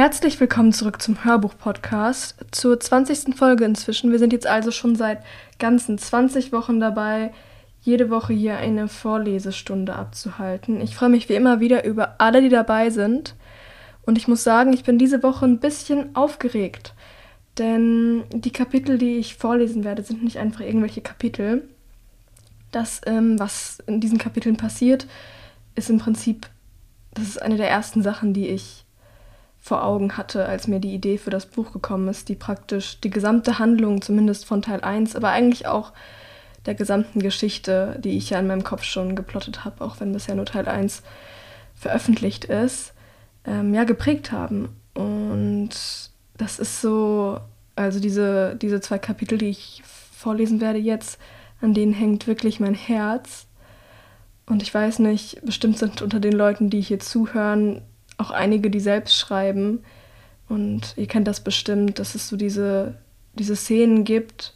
Herzlich willkommen zurück zum Hörbuch-Podcast, zur 20. Folge inzwischen. Wir sind jetzt also schon seit ganzen 20 Wochen dabei, jede Woche hier eine Vorlesestunde abzuhalten. Ich freue mich wie immer wieder über alle, die dabei sind. Und ich muss sagen, ich bin diese Woche ein bisschen aufgeregt. Denn die Kapitel, die ich vorlesen werde, sind nicht einfach irgendwelche Kapitel. Das, ähm, was in diesen Kapiteln passiert, ist im Prinzip, das ist eine der ersten Sachen, die ich vor Augen hatte, als mir die Idee für das Buch gekommen ist, die praktisch die gesamte Handlung, zumindest von Teil 1, aber eigentlich auch der gesamten Geschichte, die ich ja in meinem Kopf schon geplottet habe, auch wenn bisher nur Teil 1 veröffentlicht ist, ähm, ja, geprägt haben. Und das ist so, also diese, diese zwei Kapitel, die ich vorlesen werde jetzt, an denen hängt wirklich mein Herz. Und ich weiß nicht, bestimmt sind unter den Leuten, die hier zuhören, auch einige, die selbst schreiben. Und ihr kennt das bestimmt, dass es so diese, diese Szenen gibt,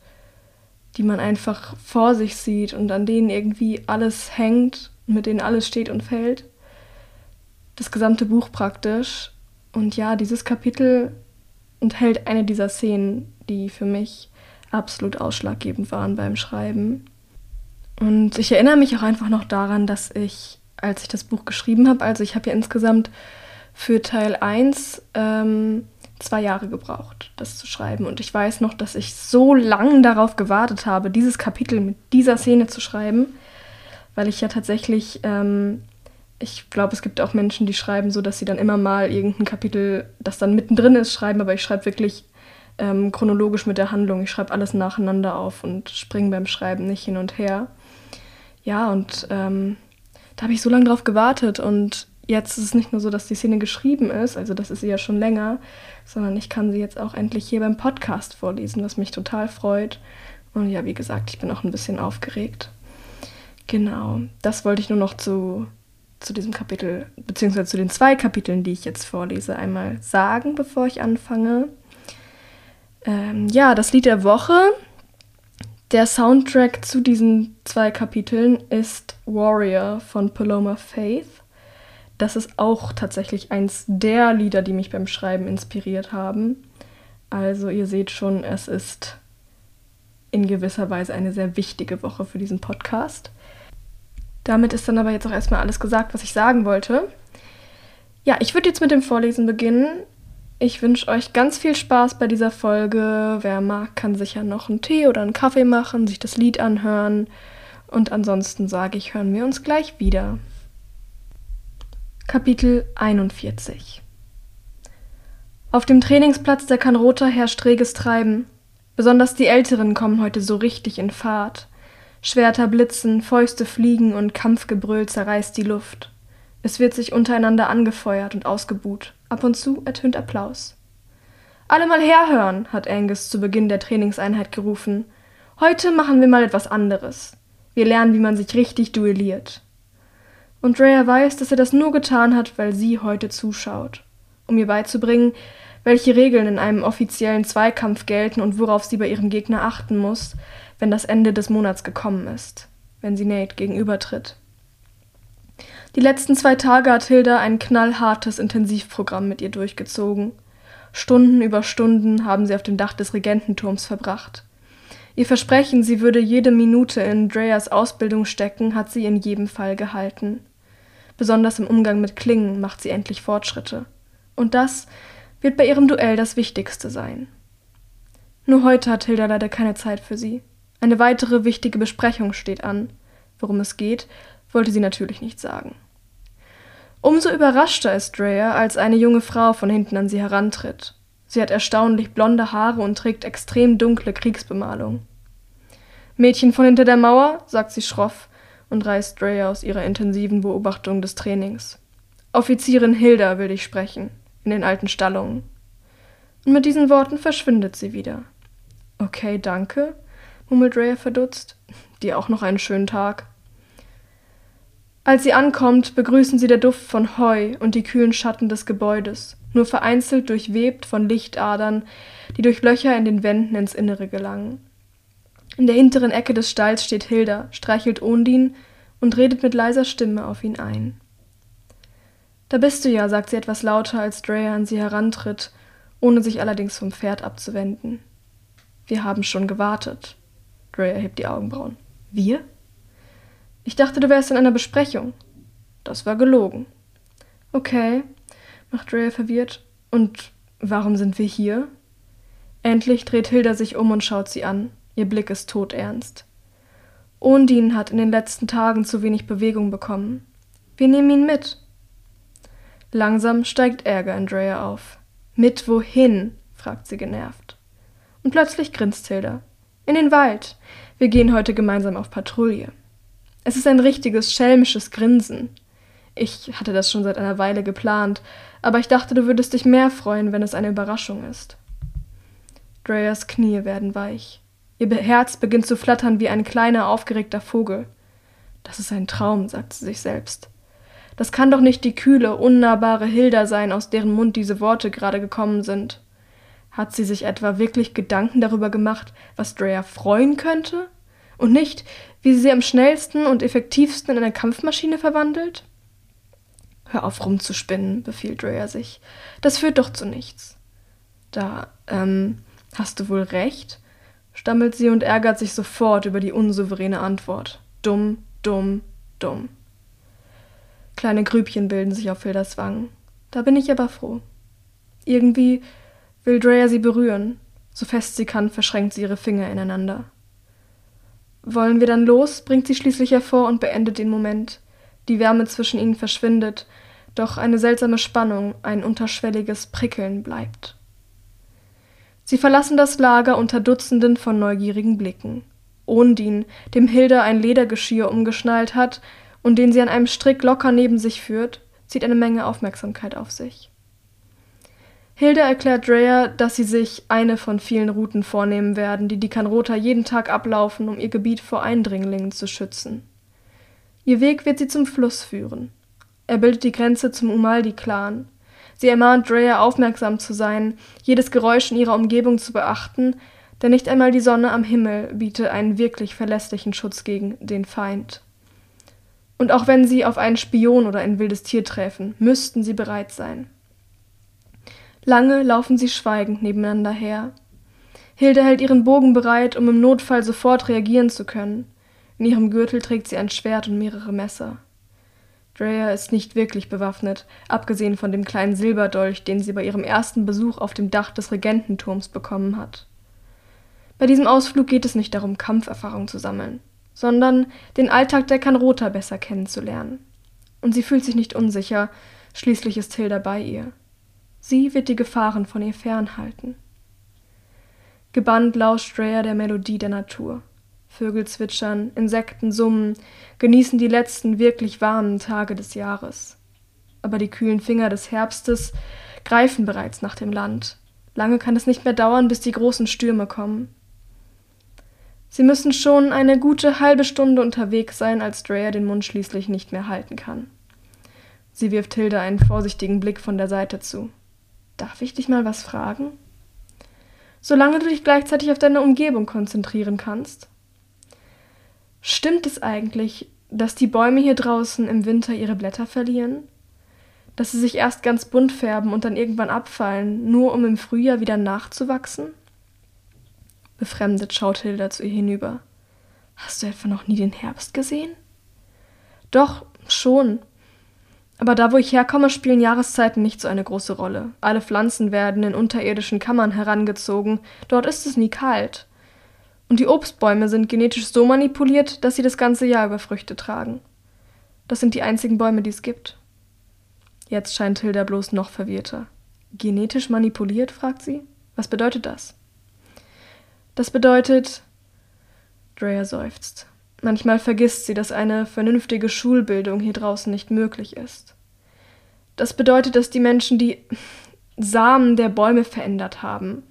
die man einfach vor sich sieht und an denen irgendwie alles hängt, mit denen alles steht und fällt. Das gesamte Buch praktisch. Und ja, dieses Kapitel enthält eine dieser Szenen, die für mich absolut ausschlaggebend waren beim Schreiben. Und ich erinnere mich auch einfach noch daran, dass ich, als ich das Buch geschrieben habe, also ich habe ja insgesamt für Teil 1 ähm, zwei Jahre gebraucht, das zu schreiben. Und ich weiß noch, dass ich so lange darauf gewartet habe, dieses Kapitel mit dieser Szene zu schreiben, weil ich ja tatsächlich, ähm, ich glaube, es gibt auch Menschen, die schreiben so, dass sie dann immer mal irgendein Kapitel, das dann mittendrin ist, schreiben, aber ich schreibe wirklich ähm, chronologisch mit der Handlung. Ich schreibe alles nacheinander auf und springe beim Schreiben nicht hin und her. Ja, und ähm, da habe ich so lange drauf gewartet und jetzt ist es nicht nur so, dass die Szene geschrieben ist, also das ist sie ja schon länger, sondern ich kann sie jetzt auch endlich hier beim Podcast vorlesen, was mich total freut. Und ja, wie gesagt, ich bin auch ein bisschen aufgeregt. Genau, das wollte ich nur noch zu, zu diesem Kapitel, beziehungsweise zu den zwei Kapiteln, die ich jetzt vorlese, einmal sagen, bevor ich anfange. Ähm, ja, das Lied der Woche. Der Soundtrack zu diesen zwei Kapiteln ist Warrior von Paloma Faith das ist auch tatsächlich eins der Lieder, die mich beim Schreiben inspiriert haben. Also ihr seht schon, es ist in gewisser Weise eine sehr wichtige Woche für diesen Podcast. Damit ist dann aber jetzt auch erstmal alles gesagt, was ich sagen wollte. Ja, ich würde jetzt mit dem Vorlesen beginnen. Ich wünsche euch ganz viel Spaß bei dieser Folge. Wer mag, kann sicher noch einen Tee oder einen Kaffee machen, sich das Lied anhören. Und ansonsten sage ich, hören wir uns gleich wieder. Kapitel 41 Auf dem Trainingsplatz der Kanrota herrscht reges Treiben. Besonders die Älteren kommen heute so richtig in Fahrt. Schwerter blitzen, Fäuste fliegen und Kampfgebrüll zerreißt die Luft. Es wird sich untereinander angefeuert und ausgebuht. Ab und zu ertönt Applaus. Alle mal herhören, hat Angus zu Beginn der Trainingseinheit gerufen. Heute machen wir mal etwas anderes. Wir lernen, wie man sich richtig duelliert. Und Drea weiß, dass er das nur getan hat, weil sie heute zuschaut, um ihr beizubringen, welche Regeln in einem offiziellen Zweikampf gelten und worauf sie bei ihrem Gegner achten muss, wenn das Ende des Monats gekommen ist, wenn sie Nate gegenübertritt. Die letzten zwei Tage hat Hilda ein knallhartes Intensivprogramm mit ihr durchgezogen. Stunden über Stunden haben sie auf dem Dach des Regententurms verbracht. Ihr Versprechen, sie würde jede Minute in Dreas Ausbildung stecken, hat sie in jedem Fall gehalten. Besonders im Umgang mit Klingen macht sie endlich Fortschritte. Und das wird bei ihrem Duell das Wichtigste sein. Nur heute hat Hilda leider keine Zeit für sie. Eine weitere wichtige Besprechung steht an. Worum es geht, wollte sie natürlich nicht sagen. Umso überraschter ist Drea, als eine junge Frau von hinten an sie herantritt. Sie hat erstaunlich blonde Haare und trägt extrem dunkle Kriegsbemalung. Mädchen von hinter der Mauer, sagt sie schroff und reißt Drea aus ihrer intensiven Beobachtung des Trainings. Offizierin Hilda will dich sprechen, in den alten Stallungen. Und mit diesen Worten verschwindet sie wieder. Okay, danke, murmelt Drea verdutzt. Dir auch noch einen schönen Tag. Als sie ankommt, begrüßen sie der Duft von Heu und die kühlen Schatten des Gebäudes, nur vereinzelt durchwebt von Lichtadern, die durch Löcher in den Wänden ins Innere gelangen. In der hinteren Ecke des Stalls steht Hilda, streichelt Ondin und redet mit leiser Stimme auf ihn ein. Da bist du ja, sagt sie etwas lauter, als Drea an sie herantritt, ohne sich allerdings vom Pferd abzuwenden. Wir haben schon gewartet. Drea hebt die Augenbrauen. Wir? Ich dachte, du wärst in einer Besprechung. Das war gelogen. Okay, macht Drea verwirrt. Und warum sind wir hier? Endlich dreht Hilda sich um und schaut sie an. Ihr Blick ist todernst. Ondin hat in den letzten Tagen zu wenig Bewegung bekommen. Wir nehmen ihn mit. Langsam steigt Ärger in Drea auf. Mit wohin? fragt sie genervt. Und plötzlich grinst Hilda. In den Wald. Wir gehen heute gemeinsam auf Patrouille. Es ist ein richtiges schelmisches Grinsen. Ich hatte das schon seit einer Weile geplant, aber ich dachte, du würdest dich mehr freuen, wenn es eine Überraschung ist. Dreas Knie werden weich. Ihr Herz beginnt zu flattern wie ein kleiner, aufgeregter Vogel. Das ist ein Traum, sagt sie sich selbst. Das kann doch nicht die kühle, unnahbare Hilda sein, aus deren Mund diese Worte gerade gekommen sind. Hat sie sich etwa wirklich Gedanken darüber gemacht, was Drea freuen könnte? Und nicht, wie sie sie am schnellsten und effektivsten in eine Kampfmaschine verwandelt? Hör auf rumzuspinnen, befiehlt Drea sich. Das führt doch zu nichts. Da, ähm, hast du wohl recht? Stammelt sie und ärgert sich sofort über die unsouveräne Antwort. Dumm, dumm, dumm. Kleine Grübchen bilden sich auf Hildas Wangen. Da bin ich aber froh. Irgendwie will Drea sie berühren. So fest sie kann, verschränkt sie ihre Finger ineinander. Wollen wir dann los? bringt sie schließlich hervor und beendet den Moment. Die Wärme zwischen ihnen verschwindet, doch eine seltsame Spannung, ein unterschwelliges Prickeln bleibt. Sie verlassen das Lager unter Dutzenden von neugierigen Blicken. Ondin, dem Hilda ein Ledergeschirr umgeschnallt hat und den sie an einem Strick locker neben sich führt, zieht eine Menge Aufmerksamkeit auf sich. Hilda erklärt Drea, dass sie sich eine von vielen Routen vornehmen werden, die die Kanrota jeden Tag ablaufen, um ihr Gebiet vor Eindringlingen zu schützen. Ihr Weg wird sie zum Fluss führen. Er bildet die Grenze zum Umaldi-Clan. Sie ermahnt Drea aufmerksam zu sein, jedes Geräusch in ihrer Umgebung zu beachten, denn nicht einmal die Sonne am Himmel biete einen wirklich verlässlichen Schutz gegen den Feind. Und auch wenn sie auf einen Spion oder ein wildes Tier treffen, müssten sie bereit sein. Lange laufen sie schweigend nebeneinander her. Hilde hält ihren Bogen bereit, um im Notfall sofort reagieren zu können. In ihrem Gürtel trägt sie ein Schwert und mehrere Messer. Drea ist nicht wirklich bewaffnet, abgesehen von dem kleinen Silberdolch, den sie bei ihrem ersten Besuch auf dem Dach des Regententurms bekommen hat. Bei diesem Ausflug geht es nicht darum, Kampferfahrung zu sammeln, sondern den Alltag der Kanrota besser kennenzulernen. Und sie fühlt sich nicht unsicher, schließlich ist Hilda bei ihr. Sie wird die Gefahren von ihr fernhalten. Gebannt lauscht Rhea der Melodie der Natur. Vögel zwitschern, Insekten summen, genießen die letzten wirklich warmen Tage des Jahres. Aber die kühlen Finger des Herbstes greifen bereits nach dem Land. Lange kann es nicht mehr dauern, bis die großen Stürme kommen. Sie müssen schon eine gute halbe Stunde unterwegs sein, als Drea den Mund schließlich nicht mehr halten kann. Sie wirft Hilda einen vorsichtigen Blick von der Seite zu. Darf ich dich mal was fragen? Solange du dich gleichzeitig auf deine Umgebung konzentrieren kannst. Stimmt es eigentlich, dass die Bäume hier draußen im Winter ihre Blätter verlieren? Dass sie sich erst ganz bunt färben und dann irgendwann abfallen, nur um im Frühjahr wieder nachzuwachsen? Befremdet schaut Hilda zu ihr hinüber. Hast du etwa noch nie den Herbst gesehen? Doch, schon, aber da, wo ich herkomme, spielen Jahreszeiten nicht so eine große Rolle. Alle Pflanzen werden in unterirdischen Kammern herangezogen, dort ist es nie kalt. Und die Obstbäume sind genetisch so manipuliert, dass sie das ganze Jahr über Früchte tragen. Das sind die einzigen Bäume, die es gibt. Jetzt scheint Hilda bloß noch verwirrter. Genetisch manipuliert? fragt sie. Was bedeutet das? Das bedeutet. Drea seufzt. Manchmal vergisst sie, dass eine vernünftige Schulbildung hier draußen nicht möglich ist. Das bedeutet, dass die Menschen die Samen der Bäume verändert haben.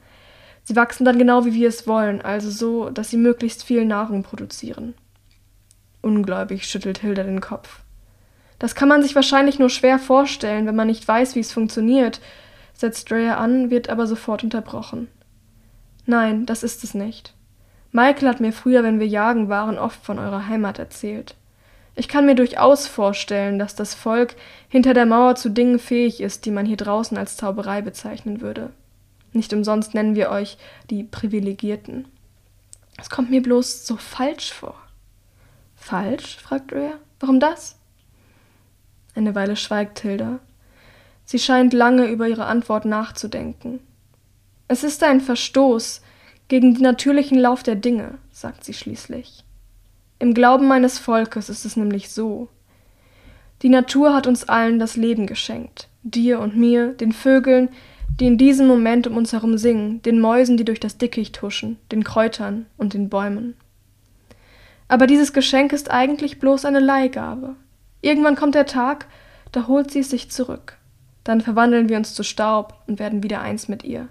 Sie wachsen dann genau wie wir es wollen, also so, dass sie möglichst viel Nahrung produzieren. Ungläubig schüttelt Hilda den Kopf. Das kann man sich wahrscheinlich nur schwer vorstellen, wenn man nicht weiß, wie es funktioniert, setzt Drea an, wird aber sofort unterbrochen. Nein, das ist es nicht. Michael hat mir früher, wenn wir jagen waren, oft von eurer Heimat erzählt. Ich kann mir durchaus vorstellen, dass das Volk hinter der Mauer zu Dingen fähig ist, die man hier draußen als Zauberei bezeichnen würde. Nicht umsonst nennen wir euch die Privilegierten. Es kommt mir bloß so falsch vor. Falsch? fragt Rhea. Warum das? Eine Weile schweigt Hilda. Sie scheint lange über ihre Antwort nachzudenken. Es ist ein Verstoß gegen den natürlichen Lauf der Dinge, sagt sie schließlich. Im Glauben meines Volkes ist es nämlich so. Die Natur hat uns allen das Leben geschenkt, dir und mir, den Vögeln, die in diesem Moment um uns herum singen, den Mäusen, die durch das Dickicht huschen, den Kräutern und den Bäumen. Aber dieses Geschenk ist eigentlich bloß eine Leihgabe. Irgendwann kommt der Tag, da holt sie es sich zurück. Dann verwandeln wir uns zu Staub und werden wieder eins mit ihr.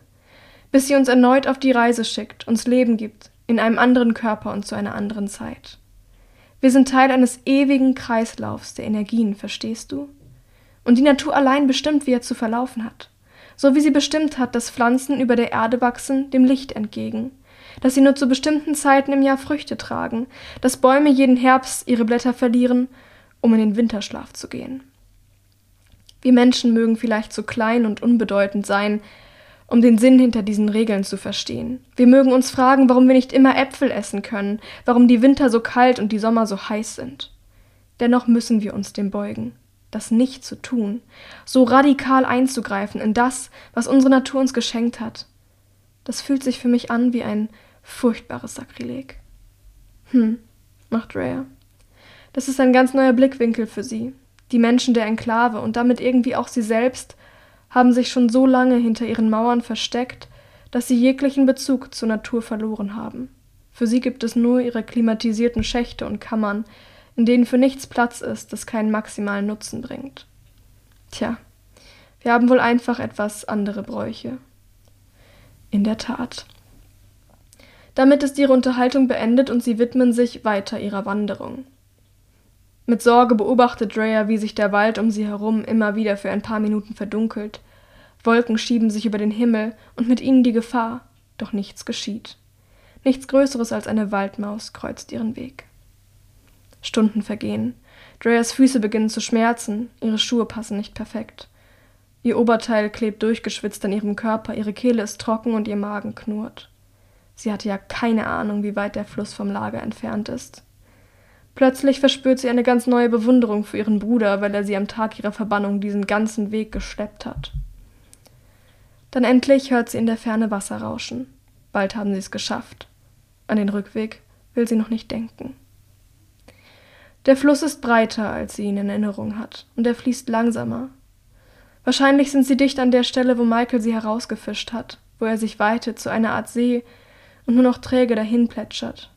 Bis sie uns erneut auf die Reise schickt, uns Leben gibt, in einem anderen Körper und zu einer anderen Zeit. Wir sind Teil eines ewigen Kreislaufs der Energien, verstehst du? Und die Natur allein bestimmt, wie er zu verlaufen hat. So wie sie bestimmt hat, dass Pflanzen über der Erde wachsen, dem Licht entgegen, dass sie nur zu bestimmten Zeiten im Jahr Früchte tragen, dass Bäume jeden Herbst ihre Blätter verlieren, um in den Winterschlaf zu gehen. Wir Menschen mögen vielleicht so klein und unbedeutend sein, um den Sinn hinter diesen Regeln zu verstehen. Wir mögen uns fragen, warum wir nicht immer Äpfel essen können, warum die Winter so kalt und die Sommer so heiß sind. Dennoch müssen wir uns dem beugen, das nicht zu tun, so radikal einzugreifen in das, was unsere Natur uns geschenkt hat. Das fühlt sich für mich an wie ein furchtbares Sakrileg. Hm, macht Rhea. Das ist ein ganz neuer Blickwinkel für sie. Die Menschen der Enklave und damit irgendwie auch sie selbst haben sich schon so lange hinter ihren Mauern versteckt, dass sie jeglichen Bezug zur Natur verloren haben. Für sie gibt es nur ihre klimatisierten Schächte und Kammern, in denen für nichts Platz ist, das keinen maximalen Nutzen bringt. Tja, wir haben wohl einfach etwas andere Bräuche. In der Tat. Damit ist ihre Unterhaltung beendet und sie widmen sich weiter ihrer Wanderung. Mit Sorge beobachtet Drea, wie sich der Wald um sie herum immer wieder für ein paar Minuten verdunkelt. Wolken schieben sich über den Himmel und mit ihnen die Gefahr, doch nichts geschieht. Nichts Größeres als eine Waldmaus kreuzt ihren Weg. Stunden vergehen. Dreas Füße beginnen zu schmerzen, ihre Schuhe passen nicht perfekt. Ihr Oberteil klebt durchgeschwitzt an ihrem Körper, ihre Kehle ist trocken und ihr Magen knurrt. Sie hatte ja keine Ahnung, wie weit der Fluss vom Lager entfernt ist. Plötzlich verspürt sie eine ganz neue Bewunderung für ihren Bruder, weil er sie am Tag ihrer Verbannung diesen ganzen Weg geschleppt hat. Dann endlich hört sie in der Ferne Wasser rauschen. Bald haben sie es geschafft. An den Rückweg will sie noch nicht denken. Der Fluss ist breiter, als sie ihn in Erinnerung hat, und er fließt langsamer. Wahrscheinlich sind sie dicht an der Stelle, wo Michael sie herausgefischt hat, wo er sich weitet zu einer Art See und nur noch träge dahin plätschert.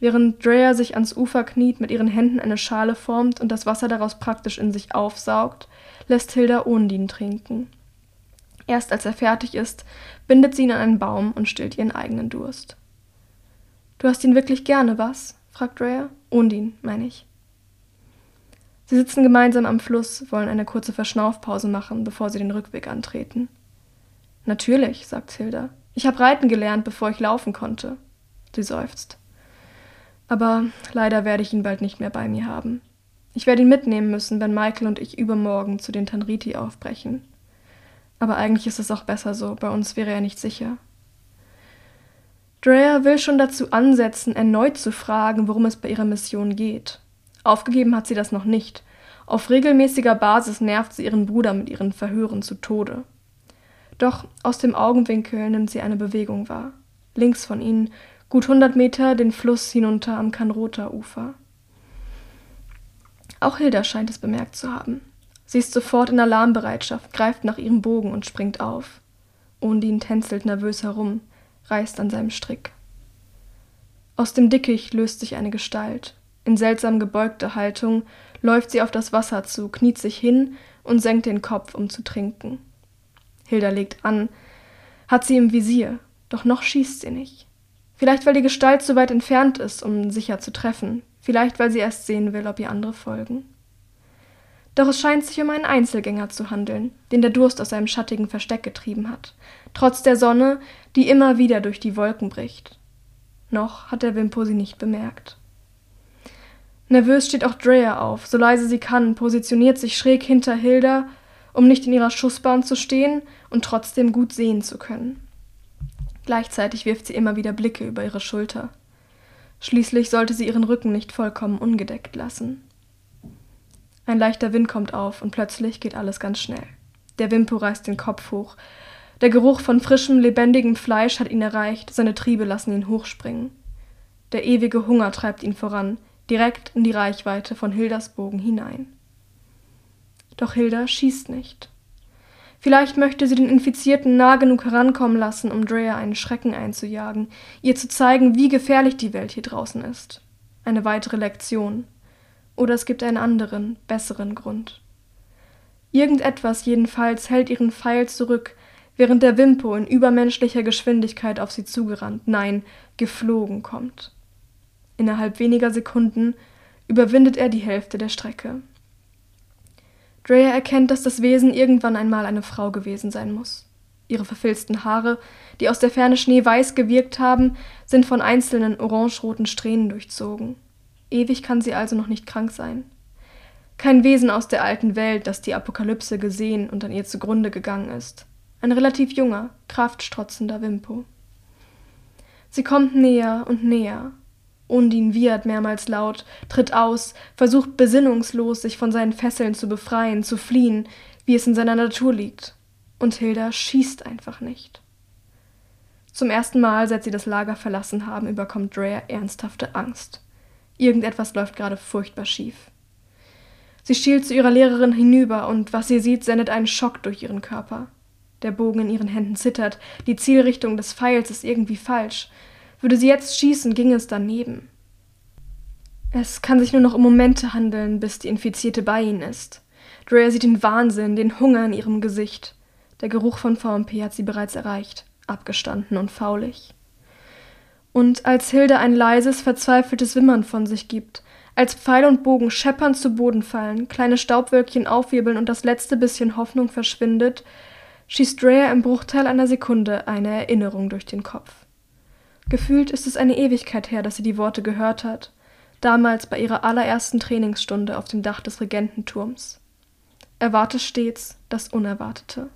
Während Drea sich ans Ufer kniet, mit ihren Händen eine Schale formt und das Wasser daraus praktisch in sich aufsaugt, lässt Hilda Ondin trinken. Erst als er fertig ist, bindet sie ihn an einen Baum und stillt ihren eigenen Durst. Du hast ihn wirklich gerne, was? fragt Drea. Ondin, meine ich. Sie sitzen gemeinsam am Fluss, wollen eine kurze Verschnaufpause machen, bevor sie den Rückweg antreten. Natürlich, sagt Hilda. Ich habe reiten gelernt, bevor ich laufen konnte. Sie seufzt. Aber leider werde ich ihn bald nicht mehr bei mir haben. Ich werde ihn mitnehmen müssen, wenn Michael und ich übermorgen zu den Tanriti aufbrechen. Aber eigentlich ist es auch besser so, bei uns wäre er nicht sicher. Drea will schon dazu ansetzen, erneut zu fragen, worum es bei ihrer Mission geht. Aufgegeben hat sie das noch nicht. Auf regelmäßiger Basis nervt sie ihren Bruder mit ihren Verhören zu Tode. Doch aus dem Augenwinkel nimmt sie eine Bewegung wahr. Links von ihnen gut hundert Meter den Fluss hinunter am Kanrota-Ufer. Auch Hilda scheint es bemerkt zu haben. Sie ist sofort in Alarmbereitschaft, greift nach ihrem Bogen und springt auf. Ondin tänzelt nervös herum, reißt an seinem Strick. Aus dem Dickicht löst sich eine Gestalt. In seltsam gebeugter Haltung läuft sie auf das Wasser zu, kniet sich hin und senkt den Kopf, um zu trinken. Hilda legt an, hat sie im Visier, doch noch schießt sie nicht. Vielleicht, weil die Gestalt zu weit entfernt ist, um sicher zu treffen. Vielleicht, weil sie erst sehen will, ob ihr andere folgen. Doch es scheint sich um einen Einzelgänger zu handeln, den der Durst aus seinem schattigen Versteck getrieben hat, trotz der Sonne, die immer wieder durch die Wolken bricht. Noch hat der Wimpo sie nicht bemerkt. Nervös steht auch Drea auf, so leise sie kann, positioniert sich schräg hinter Hilda, um nicht in ihrer Schussbahn zu stehen und trotzdem gut sehen zu können. Gleichzeitig wirft sie immer wieder Blicke über ihre Schulter. Schließlich sollte sie ihren Rücken nicht vollkommen ungedeckt lassen. Ein leichter Wind kommt auf und plötzlich geht alles ganz schnell. Der Wimpo reißt den Kopf hoch. Der Geruch von frischem, lebendigem Fleisch hat ihn erreicht, seine Triebe lassen ihn hochspringen. Der ewige Hunger treibt ihn voran, direkt in die Reichweite von Hildas Bogen hinein. Doch Hilda schießt nicht. Vielleicht möchte sie den Infizierten nah genug herankommen lassen, um Drea einen Schrecken einzujagen, ihr zu zeigen, wie gefährlich die Welt hier draußen ist. Eine weitere Lektion. Oder es gibt einen anderen, besseren Grund. Irgendetwas jedenfalls hält ihren Pfeil zurück, während der Wimpo in übermenschlicher Geschwindigkeit auf sie zugerannt, nein, geflogen kommt. Innerhalb weniger Sekunden überwindet er die Hälfte der Strecke. Drea erkennt, dass das Wesen irgendwann einmal eine Frau gewesen sein muss. Ihre verfilzten Haare, die aus der Ferne schneeweiß gewirkt haben, sind von einzelnen orangeroten Strähnen durchzogen. Ewig kann sie also noch nicht krank sein. Kein Wesen aus der alten Welt, das die Apokalypse gesehen und an ihr zugrunde gegangen ist. Ein relativ junger, kraftstrotzender Wimpo. Sie kommt näher und näher, Undin wiehert mehrmals laut, tritt aus, versucht besinnungslos, sich von seinen Fesseln zu befreien, zu fliehen, wie es in seiner Natur liegt. Und Hilda schießt einfach nicht. Zum ersten Mal, seit sie das Lager verlassen haben, überkommt Drea ernsthafte Angst. Irgendetwas läuft gerade furchtbar schief. Sie schielt zu ihrer Lehrerin hinüber und was sie sieht, sendet einen Schock durch ihren Körper. Der Bogen in ihren Händen zittert, die Zielrichtung des Pfeils ist irgendwie falsch, würde sie jetzt schießen, ging es daneben. Es kann sich nur noch um Momente handeln, bis die Infizierte bei ihnen ist. Drea sieht den Wahnsinn, den Hunger in ihrem Gesicht. Der Geruch von VMP hat sie bereits erreicht, abgestanden und faulig. Und als Hilde ein leises, verzweifeltes Wimmern von sich gibt, als Pfeil und Bogen scheppernd zu Boden fallen, kleine Staubwölkchen aufwirbeln und das letzte bisschen Hoffnung verschwindet, schießt Drea im Bruchteil einer Sekunde eine Erinnerung durch den Kopf. Gefühlt ist es eine Ewigkeit her, dass sie die Worte gehört hat, damals bei ihrer allerersten Trainingsstunde auf dem Dach des Regententurms. Erwarte stets das Unerwartete.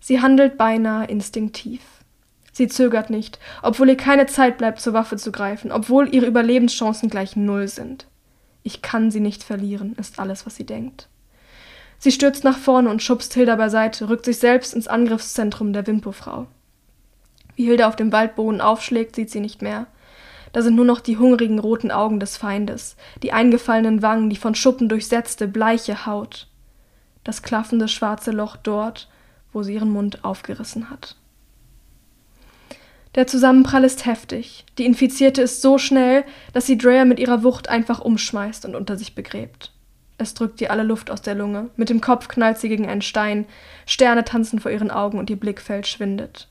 Sie handelt beinahe instinktiv. Sie zögert nicht, obwohl ihr keine Zeit bleibt, zur Waffe zu greifen, obwohl ihre Überlebenschancen gleich null sind. Ich kann sie nicht verlieren, ist alles, was sie denkt. Sie stürzt nach vorne und schubst Hilda beiseite, rückt sich selbst ins Angriffszentrum der Wimpo-Frau. Wie Hilde auf dem Waldboden aufschlägt, sieht sie nicht mehr. Da sind nur noch die hungrigen roten Augen des Feindes, die eingefallenen Wangen, die von Schuppen durchsetzte, bleiche Haut. Das klaffende schwarze Loch dort, wo sie ihren Mund aufgerissen hat. Der Zusammenprall ist heftig. Die Infizierte ist so schnell, dass sie Drea mit ihrer Wucht einfach umschmeißt und unter sich begräbt. Es drückt ihr alle Luft aus der Lunge. Mit dem Kopf knallt sie gegen einen Stein. Sterne tanzen vor ihren Augen und ihr Blickfeld schwindet.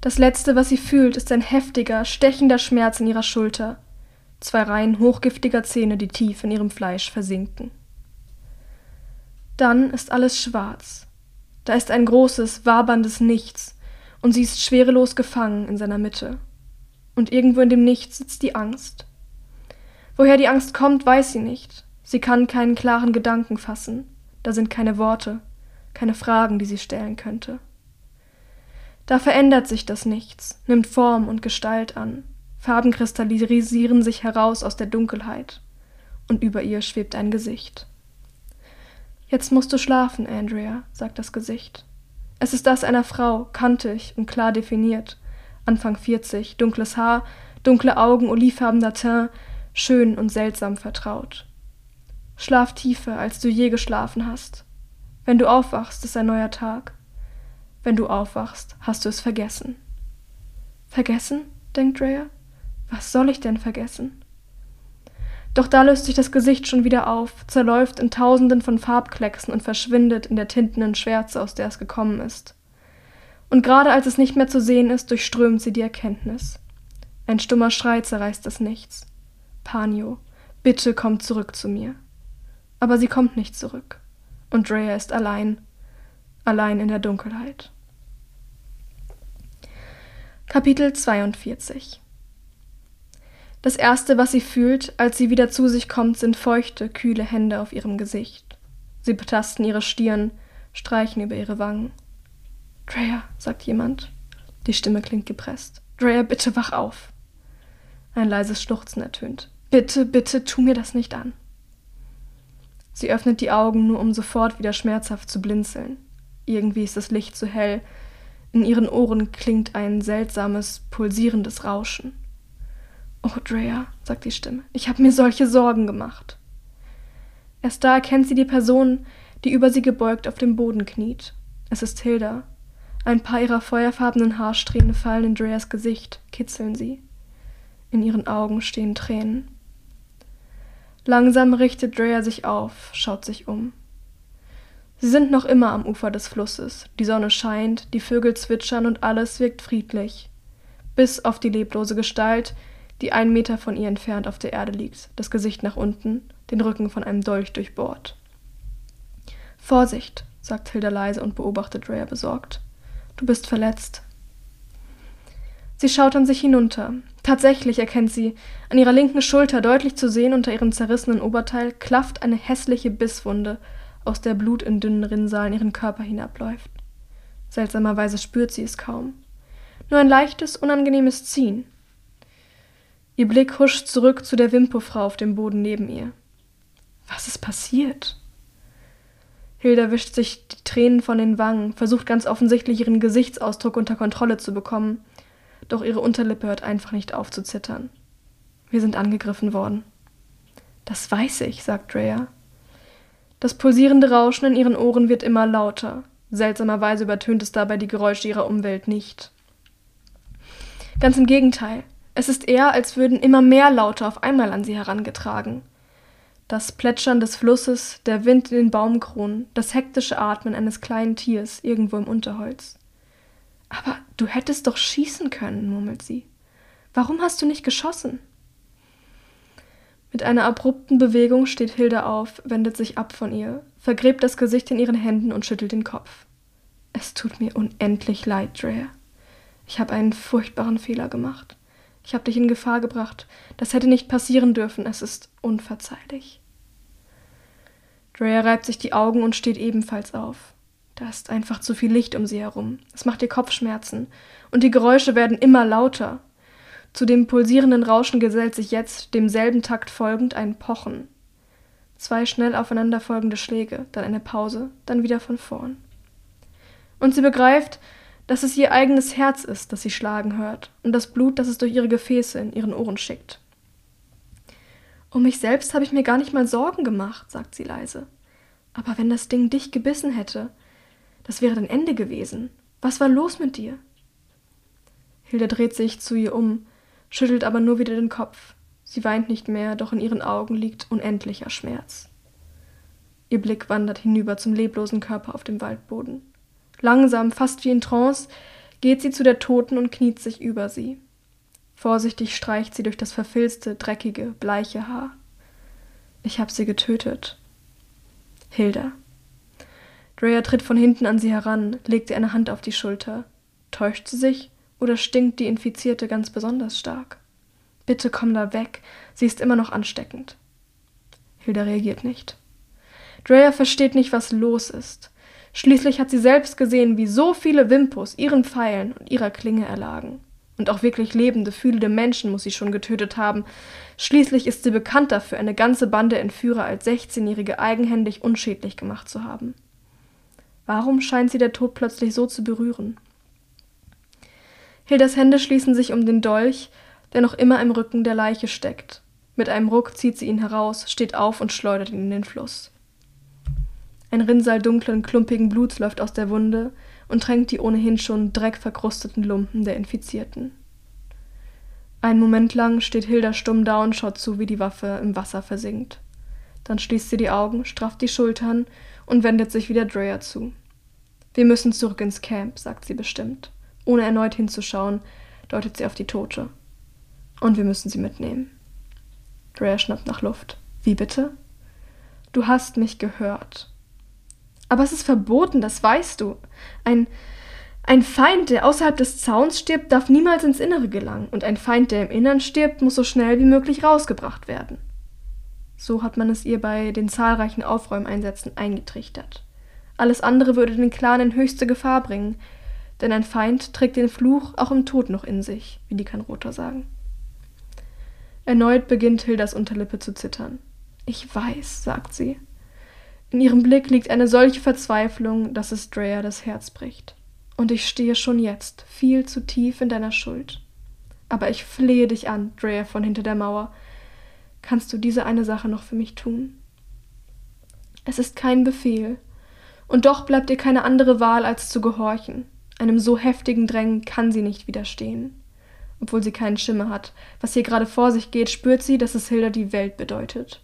Das Letzte, was sie fühlt, ist ein heftiger, stechender Schmerz in ihrer Schulter. Zwei Reihen hochgiftiger Zähne, die tief in ihrem Fleisch versinken. Dann ist alles schwarz. Da ist ein großes, waberndes Nichts, und sie ist schwerelos gefangen in seiner Mitte. Und irgendwo in dem Nichts sitzt die Angst. Woher die Angst kommt, weiß sie nicht. Sie kann keinen klaren Gedanken fassen. Da sind keine Worte, keine Fragen, die sie stellen könnte. Da verändert sich das Nichts, nimmt Form und Gestalt an. Farben kristallisieren sich heraus aus der Dunkelheit. Und über ihr schwebt ein Gesicht. Jetzt musst du schlafen, Andrea, sagt das Gesicht. Es ist das einer Frau, kantig und klar definiert. Anfang 40, dunkles Haar, dunkle Augen, olivfarbener Teint, schön und seltsam vertraut. Schlaf tiefer, als du je geschlafen hast. Wenn du aufwachst, ist ein neuer Tag. Wenn du aufwachst, hast du es vergessen. Vergessen? denkt Drea. Was soll ich denn vergessen? Doch da löst sich das Gesicht schon wieder auf, zerläuft in tausenden von Farbklecksen und verschwindet in der tintenden Schwärze, aus der es gekommen ist. Und gerade als es nicht mehr zu sehen ist, durchströmt sie die Erkenntnis. Ein stummer Schrei zerreißt das Nichts. Panio, bitte komm zurück zu mir. Aber sie kommt nicht zurück. Und Drea ist allein, allein in der Dunkelheit. Kapitel 42 Das Erste, was sie fühlt, als sie wieder zu sich kommt, sind feuchte, kühle Hände auf ihrem Gesicht. Sie betasten ihre Stirn, streichen über ihre Wangen. Drea, sagt jemand. Die Stimme klingt gepresst. Drea, bitte wach auf. Ein leises Schluchzen ertönt. Bitte, bitte, tu mir das nicht an. Sie öffnet die Augen, nur um sofort wieder schmerzhaft zu blinzeln. Irgendwie ist das Licht zu hell. In ihren Ohren klingt ein seltsames, pulsierendes Rauschen. Oh, Drea, sagt die Stimme, ich habe mir solche Sorgen gemacht. Erst da erkennt sie die Person, die über sie gebeugt auf dem Boden kniet. Es ist Hilda. Ein paar ihrer feuerfarbenen Haarsträhnen fallen in Dreas Gesicht, kitzeln sie. In ihren Augen stehen Tränen. Langsam richtet Drea sich auf, schaut sich um. Sie sind noch immer am Ufer des Flusses. Die Sonne scheint, die Vögel zwitschern und alles wirkt friedlich. Bis auf die leblose Gestalt, die einen Meter von ihr entfernt auf der Erde liegt, das Gesicht nach unten, den Rücken von einem Dolch durchbohrt. Vorsicht, sagt Hilda leise und beobachtet Drea besorgt. Du bist verletzt. Sie schaut an sich hinunter. Tatsächlich erkennt sie, an ihrer linken Schulter deutlich zu sehen unter ihrem zerrissenen Oberteil klafft eine hässliche Bisswunde, aus der Blut in dünnen Rinnsalen ihren Körper hinabläuft. Seltsamerweise spürt sie es kaum. Nur ein leichtes, unangenehmes Ziehen. Ihr Blick huscht zurück zu der Wimpo-Frau auf dem Boden neben ihr. Was ist passiert? Hilda wischt sich die Tränen von den Wangen, versucht ganz offensichtlich ihren Gesichtsausdruck unter Kontrolle zu bekommen, doch ihre Unterlippe hört einfach nicht auf zu zittern. Wir sind angegriffen worden. Das weiß ich, sagt Drea. Das pulsierende Rauschen in ihren Ohren wird immer lauter. Seltsamerweise übertönt es dabei die Geräusche ihrer Umwelt nicht. Ganz im Gegenteil. Es ist eher, als würden immer mehr Laute auf einmal an sie herangetragen. Das Plätschern des Flusses, der Wind in den Baumkronen, das hektische Atmen eines kleinen Tiers irgendwo im Unterholz. Aber du hättest doch schießen können, murmelt sie. Warum hast du nicht geschossen? Mit einer abrupten Bewegung steht Hilda auf, wendet sich ab von ihr, vergräbt das Gesicht in ihren Händen und schüttelt den Kopf. Es tut mir unendlich leid, Drea. Ich habe einen furchtbaren Fehler gemacht. Ich habe dich in Gefahr gebracht. Das hätte nicht passieren dürfen. Es ist unverzeihlich. Drea reibt sich die Augen und steht ebenfalls auf. Da ist einfach zu viel Licht um sie herum. Es macht ihr Kopfschmerzen. Und die Geräusche werden immer lauter. Zu dem pulsierenden Rauschen gesellt sich jetzt, demselben Takt folgend, ein Pochen. Zwei schnell aufeinanderfolgende Schläge, dann eine Pause, dann wieder von vorn. Und sie begreift, dass es ihr eigenes Herz ist, das sie schlagen hört, und das Blut, das es durch ihre Gefäße in ihren Ohren schickt. Um mich selbst habe ich mir gar nicht mal Sorgen gemacht, sagt sie leise. Aber wenn das Ding dich gebissen hätte, das wäre dein Ende gewesen. Was war los mit dir? Hilda dreht sich zu ihr um, schüttelt aber nur wieder den Kopf. Sie weint nicht mehr, doch in ihren Augen liegt unendlicher Schmerz. Ihr Blick wandert hinüber zum leblosen Körper auf dem Waldboden. Langsam, fast wie in Trance, geht sie zu der Toten und kniet sich über sie. Vorsichtig streicht sie durch das verfilzte, dreckige, bleiche Haar. Ich hab sie getötet. Hilda. Drea tritt von hinten an sie heran, legt ihr eine Hand auf die Schulter. Täuscht sie sich? Oder stinkt die Infizierte ganz besonders stark? Bitte komm da weg, sie ist immer noch ansteckend. Hilda reagiert nicht. Drea versteht nicht, was los ist. Schließlich hat sie selbst gesehen, wie so viele Wimpus ihren Pfeilen und ihrer Klinge erlagen. Und auch wirklich lebende, fühlende Menschen muss sie schon getötet haben. Schließlich ist sie bekannt dafür, eine ganze Bande Entführer als 16-Jährige eigenhändig unschädlich gemacht zu haben. Warum scheint sie der Tod plötzlich so zu berühren? Hildas Hände schließen sich um den Dolch, der noch immer im Rücken der Leiche steckt. Mit einem Ruck zieht sie ihn heraus, steht auf und schleudert ihn in den Fluss. Ein Rinnsal dunklen, klumpigen Bluts läuft aus der Wunde und tränkt die ohnehin schon dreckverkrusteten Lumpen der Infizierten. Einen Moment lang steht Hilda stumm da und schaut zu, wie die Waffe im Wasser versinkt. Dann schließt sie die Augen, strafft die Schultern und wendet sich wieder Drea zu. Wir müssen zurück ins Camp, sagt sie bestimmt. Ohne erneut hinzuschauen, deutet sie auf die Tote. Und wir müssen sie mitnehmen. Drea schnappt nach Luft. Wie bitte? Du hast mich gehört. Aber es ist verboten, das weißt du. Ein, Ein Feind, der außerhalb des Zauns stirbt, darf niemals ins Innere gelangen, und ein Feind, der im Innern stirbt, muss so schnell wie möglich rausgebracht werden. So hat man es ihr bei den zahlreichen Aufräumeinsätzen eingetrichtert. Alles andere würde den Clan in höchste Gefahr bringen, denn ein Feind trägt den Fluch auch im Tod noch in sich, wie die Kanroter sagen. Erneut beginnt Hildas Unterlippe zu zittern. Ich weiß, sagt sie. In ihrem Blick liegt eine solche Verzweiflung, dass es Dreyer das Herz bricht. Und ich stehe schon jetzt viel zu tief in deiner Schuld. Aber ich flehe dich an, Dreyer von hinter der Mauer. Kannst du diese eine Sache noch für mich tun? Es ist kein Befehl, und doch bleibt ihr keine andere Wahl, als zu gehorchen. Einem so heftigen Drängen kann sie nicht widerstehen. Obwohl sie keinen Schimmer hat, was hier gerade vor sich geht, spürt sie, dass es Hilda die Welt bedeutet.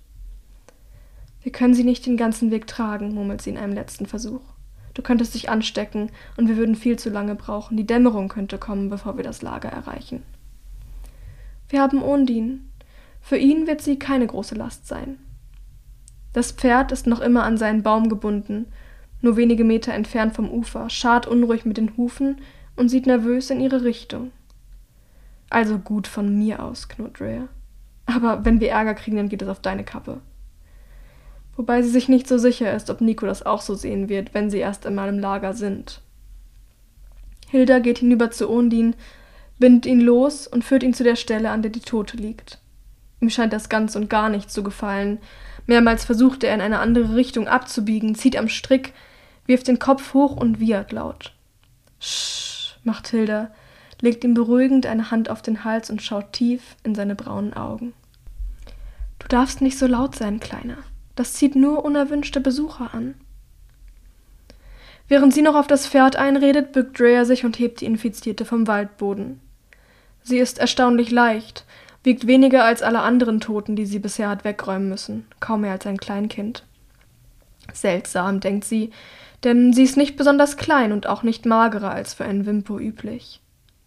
Wir können sie nicht den ganzen Weg tragen, murmelt sie in einem letzten Versuch. Du könntest dich anstecken, und wir würden viel zu lange brauchen. Die Dämmerung könnte kommen, bevor wir das Lager erreichen. Wir haben Ondin. Für ihn wird sie keine große Last sein. Das Pferd ist noch immer an seinen Baum gebunden, nur wenige Meter entfernt vom Ufer, schart unruhig mit den Hufen und sieht nervös in ihre Richtung. Also gut von mir aus, knurrt Rhea. Aber wenn wir Ärger kriegen, dann geht es auf deine Kappe. Wobei sie sich nicht so sicher ist, ob Nico das auch so sehen wird, wenn sie erst einmal im Lager sind. Hilda geht hinüber zu Ondin, bindet ihn los und führt ihn zu der Stelle, an der die Tote liegt. Ihm scheint das ganz und gar nicht zu gefallen. Mehrmals versucht er in eine andere Richtung abzubiegen, zieht am Strick, wirft den Kopf hoch und wiehert laut. Sch, macht Hilda, legt ihm beruhigend eine Hand auf den Hals und schaut tief in seine braunen Augen. Du darfst nicht so laut sein, Kleiner. Das zieht nur unerwünschte Besucher an. Während sie noch auf das Pferd einredet, bückt Drea sich und hebt die Infizierte vom Waldboden. Sie ist erstaunlich leicht, wiegt weniger als alle anderen Toten, die sie bisher hat wegräumen müssen, kaum mehr als ein Kleinkind. Seltsam, denkt sie, denn sie ist nicht besonders klein und auch nicht magerer als für einen Wimpo üblich.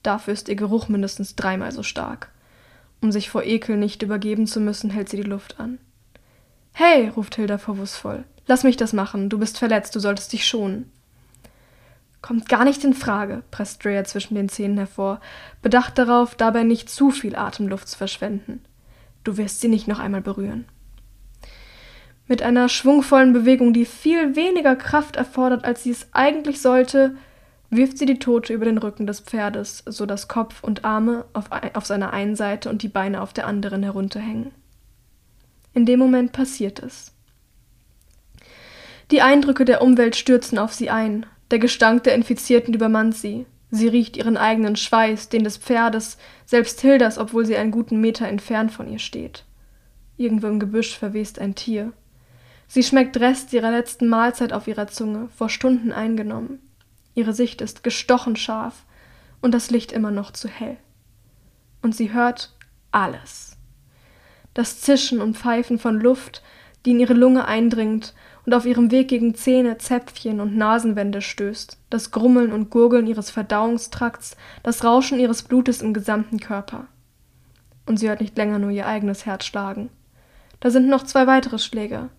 Dafür ist ihr Geruch mindestens dreimal so stark. Um sich vor Ekel nicht übergeben zu müssen, hält sie die Luft an. Hey, ruft Hilda vorwurfsvoll, lass mich das machen, du bist verletzt, du solltest dich schonen. Kommt gar nicht in Frage, presst Drea zwischen den Zähnen hervor, bedacht darauf, dabei nicht zu viel Atemluft zu verschwenden. Du wirst sie nicht noch einmal berühren. Mit einer schwungvollen Bewegung, die viel weniger Kraft erfordert, als sie es eigentlich sollte, wirft sie die Tote über den Rücken des Pferdes, so dass Kopf und Arme auf, auf seiner einen Seite und die Beine auf der anderen herunterhängen. In dem Moment passiert es. Die Eindrücke der Umwelt stürzen auf sie ein, der Gestank der Infizierten übermannt sie. Sie riecht ihren eigenen Schweiß, den des Pferdes, selbst Hildas, obwohl sie einen guten Meter entfernt von ihr steht. Irgendwo im Gebüsch verwest ein Tier. Sie schmeckt Rest ihrer letzten Mahlzeit auf ihrer Zunge, vor Stunden eingenommen. Ihre Sicht ist gestochen scharf und das Licht immer noch zu hell. Und sie hört alles. Das Zischen und Pfeifen von Luft, die in ihre Lunge eindringt und auf ihrem Weg gegen Zähne, Zäpfchen und Nasenwände stößt, das Grummeln und Gurgeln ihres Verdauungstrakts, das Rauschen ihres Blutes im gesamten Körper. Und sie hört nicht länger nur ihr eigenes Herz schlagen. Da sind noch zwei weitere Schläge,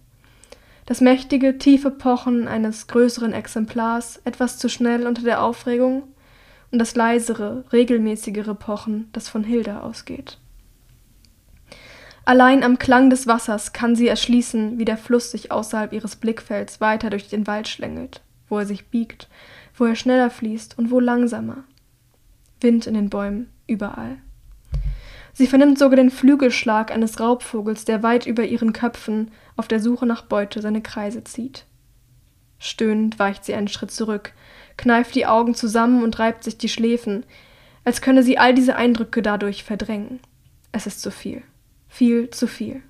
das mächtige, tiefe Pochen eines größeren Exemplars, etwas zu schnell unter der Aufregung, und das leisere, regelmäßigere Pochen, das von Hilda ausgeht. Allein am Klang des Wassers kann sie erschließen, wie der Fluss sich außerhalb ihres Blickfelds weiter durch den Wald schlängelt, wo er sich biegt, wo er schneller fließt und wo langsamer. Wind in den Bäumen, überall. Sie vernimmt sogar den Flügelschlag eines Raubvogels, der weit über ihren Köpfen auf der Suche nach Beute seine Kreise zieht. Stöhnend weicht sie einen Schritt zurück, kneift die Augen zusammen und reibt sich die Schläfen, als könne sie all diese Eindrücke dadurch verdrängen. Es ist zu viel. Viel zu viel.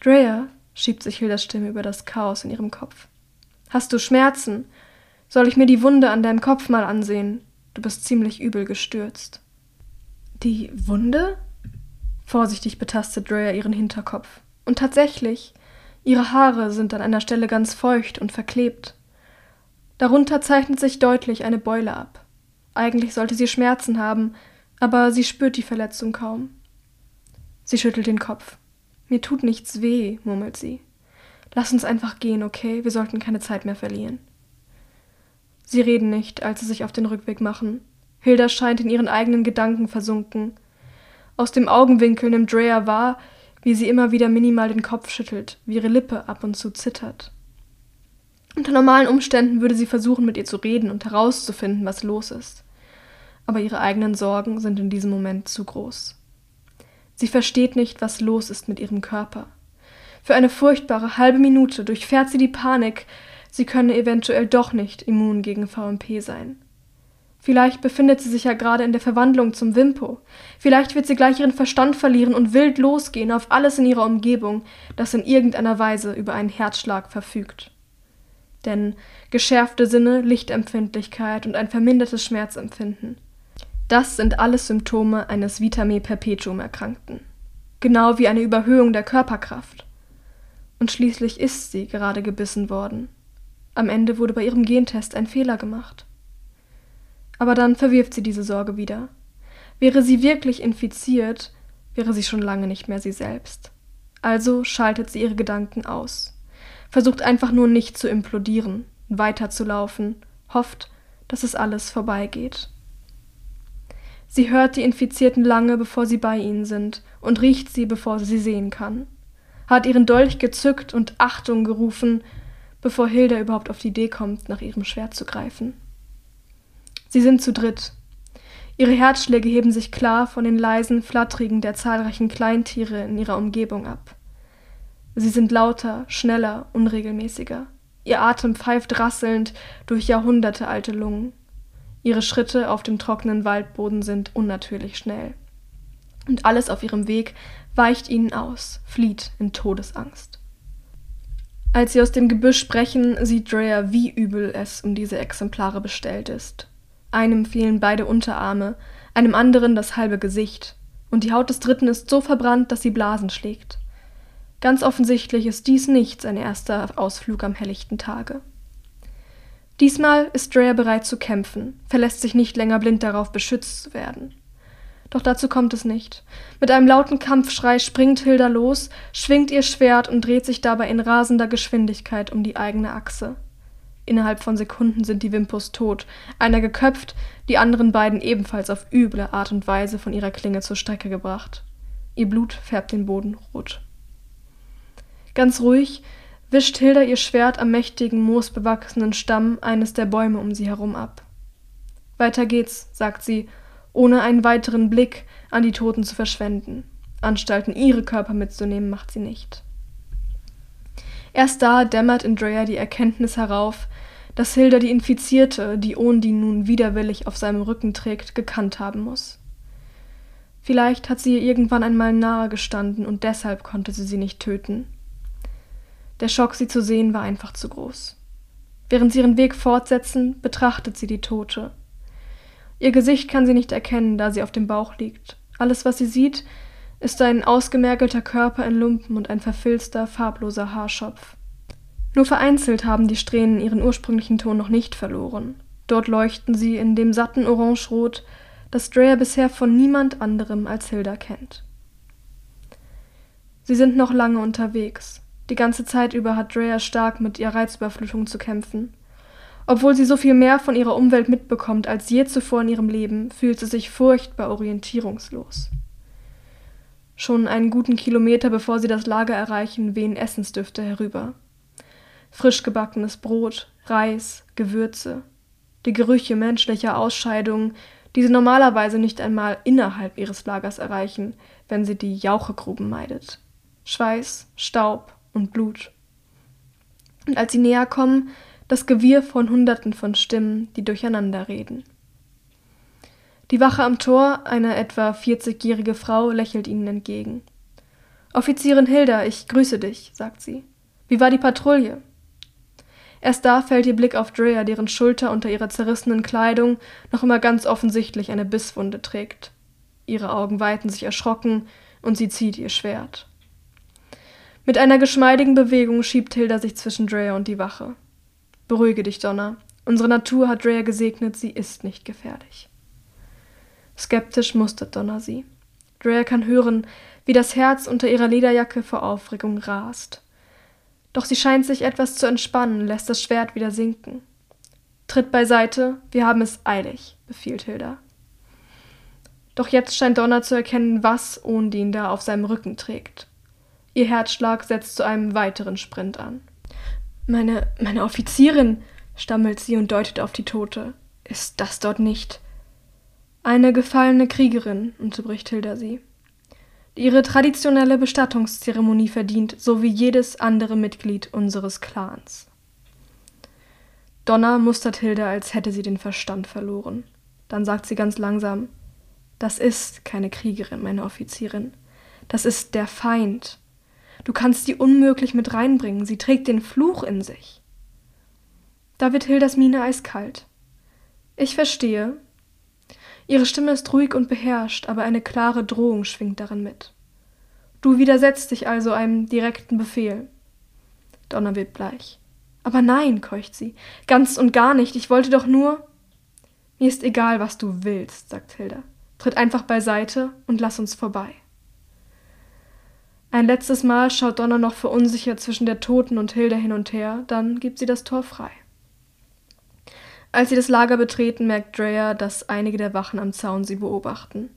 Drea, schiebt sich Hildas Stimme über das Chaos in ihrem Kopf. Hast du Schmerzen? Soll ich mir die Wunde an deinem Kopf mal ansehen? Du bist ziemlich übel gestürzt. Die Wunde? Vorsichtig betastet Drea ihren Hinterkopf. Und tatsächlich, ihre Haare sind an einer Stelle ganz feucht und verklebt. Darunter zeichnet sich deutlich eine Beule ab. Eigentlich sollte sie Schmerzen haben, aber sie spürt die Verletzung kaum. Sie schüttelt den Kopf. Mir tut nichts weh, murmelt sie. Lass uns einfach gehen, okay? Wir sollten keine Zeit mehr verlieren. Sie reden nicht, als sie sich auf den Rückweg machen. Hilda scheint in ihren eigenen Gedanken versunken. Aus dem Augenwinkel nimmt Drea wahr, wie sie immer wieder minimal den Kopf schüttelt, wie ihre Lippe ab und zu zittert. Unter normalen Umständen würde sie versuchen, mit ihr zu reden und herauszufinden, was los ist. Aber ihre eigenen Sorgen sind in diesem Moment zu groß. Sie versteht nicht, was los ist mit ihrem Körper. Für eine furchtbare halbe Minute durchfährt sie die Panik, sie könne eventuell doch nicht immun gegen VMP sein. Vielleicht befindet sie sich ja gerade in der Verwandlung zum Wimpo. Vielleicht wird sie gleich ihren Verstand verlieren und wild losgehen auf alles in ihrer Umgebung, das in irgendeiner Weise über einen Herzschlag verfügt. Denn geschärfte Sinne, Lichtempfindlichkeit und ein vermindertes Schmerzempfinden. Das sind alles Symptome eines Vitame Perpetuum Erkrankten. Genau wie eine Überhöhung der Körperkraft. Und schließlich ist sie gerade gebissen worden. Am Ende wurde bei ihrem Gentest ein Fehler gemacht. Aber dann verwirft sie diese Sorge wieder. Wäre sie wirklich infiziert, wäre sie schon lange nicht mehr sie selbst. Also schaltet sie ihre Gedanken aus, versucht einfach nur nicht zu implodieren, weiterzulaufen, hofft, dass es alles vorbeigeht. Sie hört die Infizierten lange, bevor sie bei ihnen sind, und riecht sie, bevor sie sie sehen kann. Hat ihren Dolch gezückt und Achtung gerufen, bevor Hilda überhaupt auf die Idee kommt, nach ihrem Schwert zu greifen. Sie sind zu dritt. Ihre Herzschläge heben sich klar von den leisen Flatterigen der zahlreichen Kleintiere in ihrer Umgebung ab. Sie sind lauter, schneller, unregelmäßiger. Ihr Atem pfeift rasselnd durch jahrhundertealte Lungen. Ihre Schritte auf dem trockenen Waldboden sind unnatürlich schnell. Und alles auf ihrem Weg weicht ihnen aus, flieht in Todesangst. Als sie aus dem Gebüsch sprechen, sieht Drea, wie übel es um diese Exemplare bestellt ist. Einem fehlen beide Unterarme, einem anderen das halbe Gesicht, und die Haut des dritten ist so verbrannt, dass sie Blasen schlägt. Ganz offensichtlich ist dies nicht sein erster Ausflug am helllichten Tage. Diesmal ist Drea bereit zu kämpfen, verlässt sich nicht länger blind darauf, beschützt zu werden. Doch dazu kommt es nicht. Mit einem lauten Kampfschrei springt Hilda los, schwingt ihr Schwert und dreht sich dabei in rasender Geschwindigkeit um die eigene Achse. Innerhalb von Sekunden sind die Wimpus tot, einer geköpft, die anderen beiden ebenfalls auf üble Art und Weise von ihrer Klinge zur Strecke gebracht. Ihr Blut färbt den Boden rot. Ganz ruhig wischt Hilda ihr Schwert am mächtigen, moosbewachsenen Stamm eines der Bäume um sie herum ab. Weiter geht's, sagt sie, ohne einen weiteren Blick an die Toten zu verschwenden. Anstalten, ihre Körper mitzunehmen, macht sie nicht. Erst da dämmert in Drea die Erkenntnis herauf, dass Hilda die Infizierte, die Ondine nun widerwillig auf seinem Rücken trägt, gekannt haben muss. Vielleicht hat sie ihr irgendwann einmal nahe gestanden und deshalb konnte sie sie nicht töten. Der Schock, sie zu sehen, war einfach zu groß. Während sie ihren Weg fortsetzen, betrachtet sie die Tote. Ihr Gesicht kann sie nicht erkennen, da sie auf dem Bauch liegt. Alles, was sie sieht, ist ein ausgemergelter Körper in Lumpen und ein verfilzter, farbloser Haarschopf. Nur vereinzelt haben die Strähnen ihren ursprünglichen Ton noch nicht verloren. Dort leuchten sie in dem satten Orangerot, das Dreyer bisher von niemand anderem als Hilda kennt. Sie sind noch lange unterwegs. Die ganze Zeit über hat Dreyer stark mit ihrer Reizüberflutung zu kämpfen. Obwohl sie so viel mehr von ihrer Umwelt mitbekommt als je zuvor in ihrem Leben, fühlt sie sich furchtbar orientierungslos. Schon einen guten Kilometer bevor sie das Lager erreichen, wehen Essensdüfte herüber. Frisch gebackenes Brot, Reis, Gewürze, die Gerüche menschlicher Ausscheidungen, die sie normalerweise nicht einmal innerhalb ihres Lagers erreichen, wenn sie die Jauchegruben meidet. Schweiß, Staub und Blut. Und als sie näher kommen, das Gewirr von Hunderten von Stimmen, die durcheinander reden. Die Wache am Tor, eine etwa 40-jährige Frau, lächelt ihnen entgegen. Offizierin Hilda, ich grüße dich, sagt sie. Wie war die Patrouille? Erst da fällt ihr Blick auf Drea, deren Schulter unter ihrer zerrissenen Kleidung noch immer ganz offensichtlich eine Bisswunde trägt. Ihre Augen weiten sich erschrocken und sie zieht ihr Schwert. Mit einer geschmeidigen Bewegung schiebt Hilda sich zwischen Drea und die Wache. Beruhige dich, Donna. Unsere Natur hat Drea gesegnet, sie ist nicht gefährlich. Skeptisch mustert Donna sie. Drea kann hören, wie das Herz unter ihrer Lederjacke vor Aufregung rast. Doch sie scheint sich etwas zu entspannen, lässt das Schwert wieder sinken. Tritt beiseite, wir haben es eilig, befiehlt Hilda. Doch jetzt scheint Donna zu erkennen, was Ondin da auf seinem Rücken trägt. Ihr Herzschlag setzt zu einem weiteren Sprint an. Meine, meine Offizierin, stammelt sie und deutet auf die Tote. Ist das dort nicht? Eine gefallene Kriegerin, unterbricht Hilda sie. Ihre traditionelle Bestattungszeremonie verdient, so wie jedes andere Mitglied unseres Clans. Donna mustert Hilda, als hätte sie den Verstand verloren. Dann sagt sie ganz langsam: Das ist keine Kriegerin, meine Offizierin. Das ist der Feind. Du kannst sie unmöglich mit reinbringen. Sie trägt den Fluch in sich. Da wird Hildas Miene eiskalt. Ich verstehe. Ihre Stimme ist ruhig und beherrscht, aber eine klare Drohung schwingt darin mit. Du widersetzt dich also einem direkten Befehl. Donna wird bleich. Aber nein, keucht sie. Ganz und gar nicht. Ich wollte doch nur. Mir ist egal, was du willst, sagt Hilda. Tritt einfach beiseite und lass uns vorbei. Ein letztes Mal schaut Donna noch verunsichert zwischen der Toten und Hilda hin und her, dann gibt sie das Tor frei. Als sie das Lager betreten, merkt Drea, dass einige der Wachen am Zaun sie beobachten.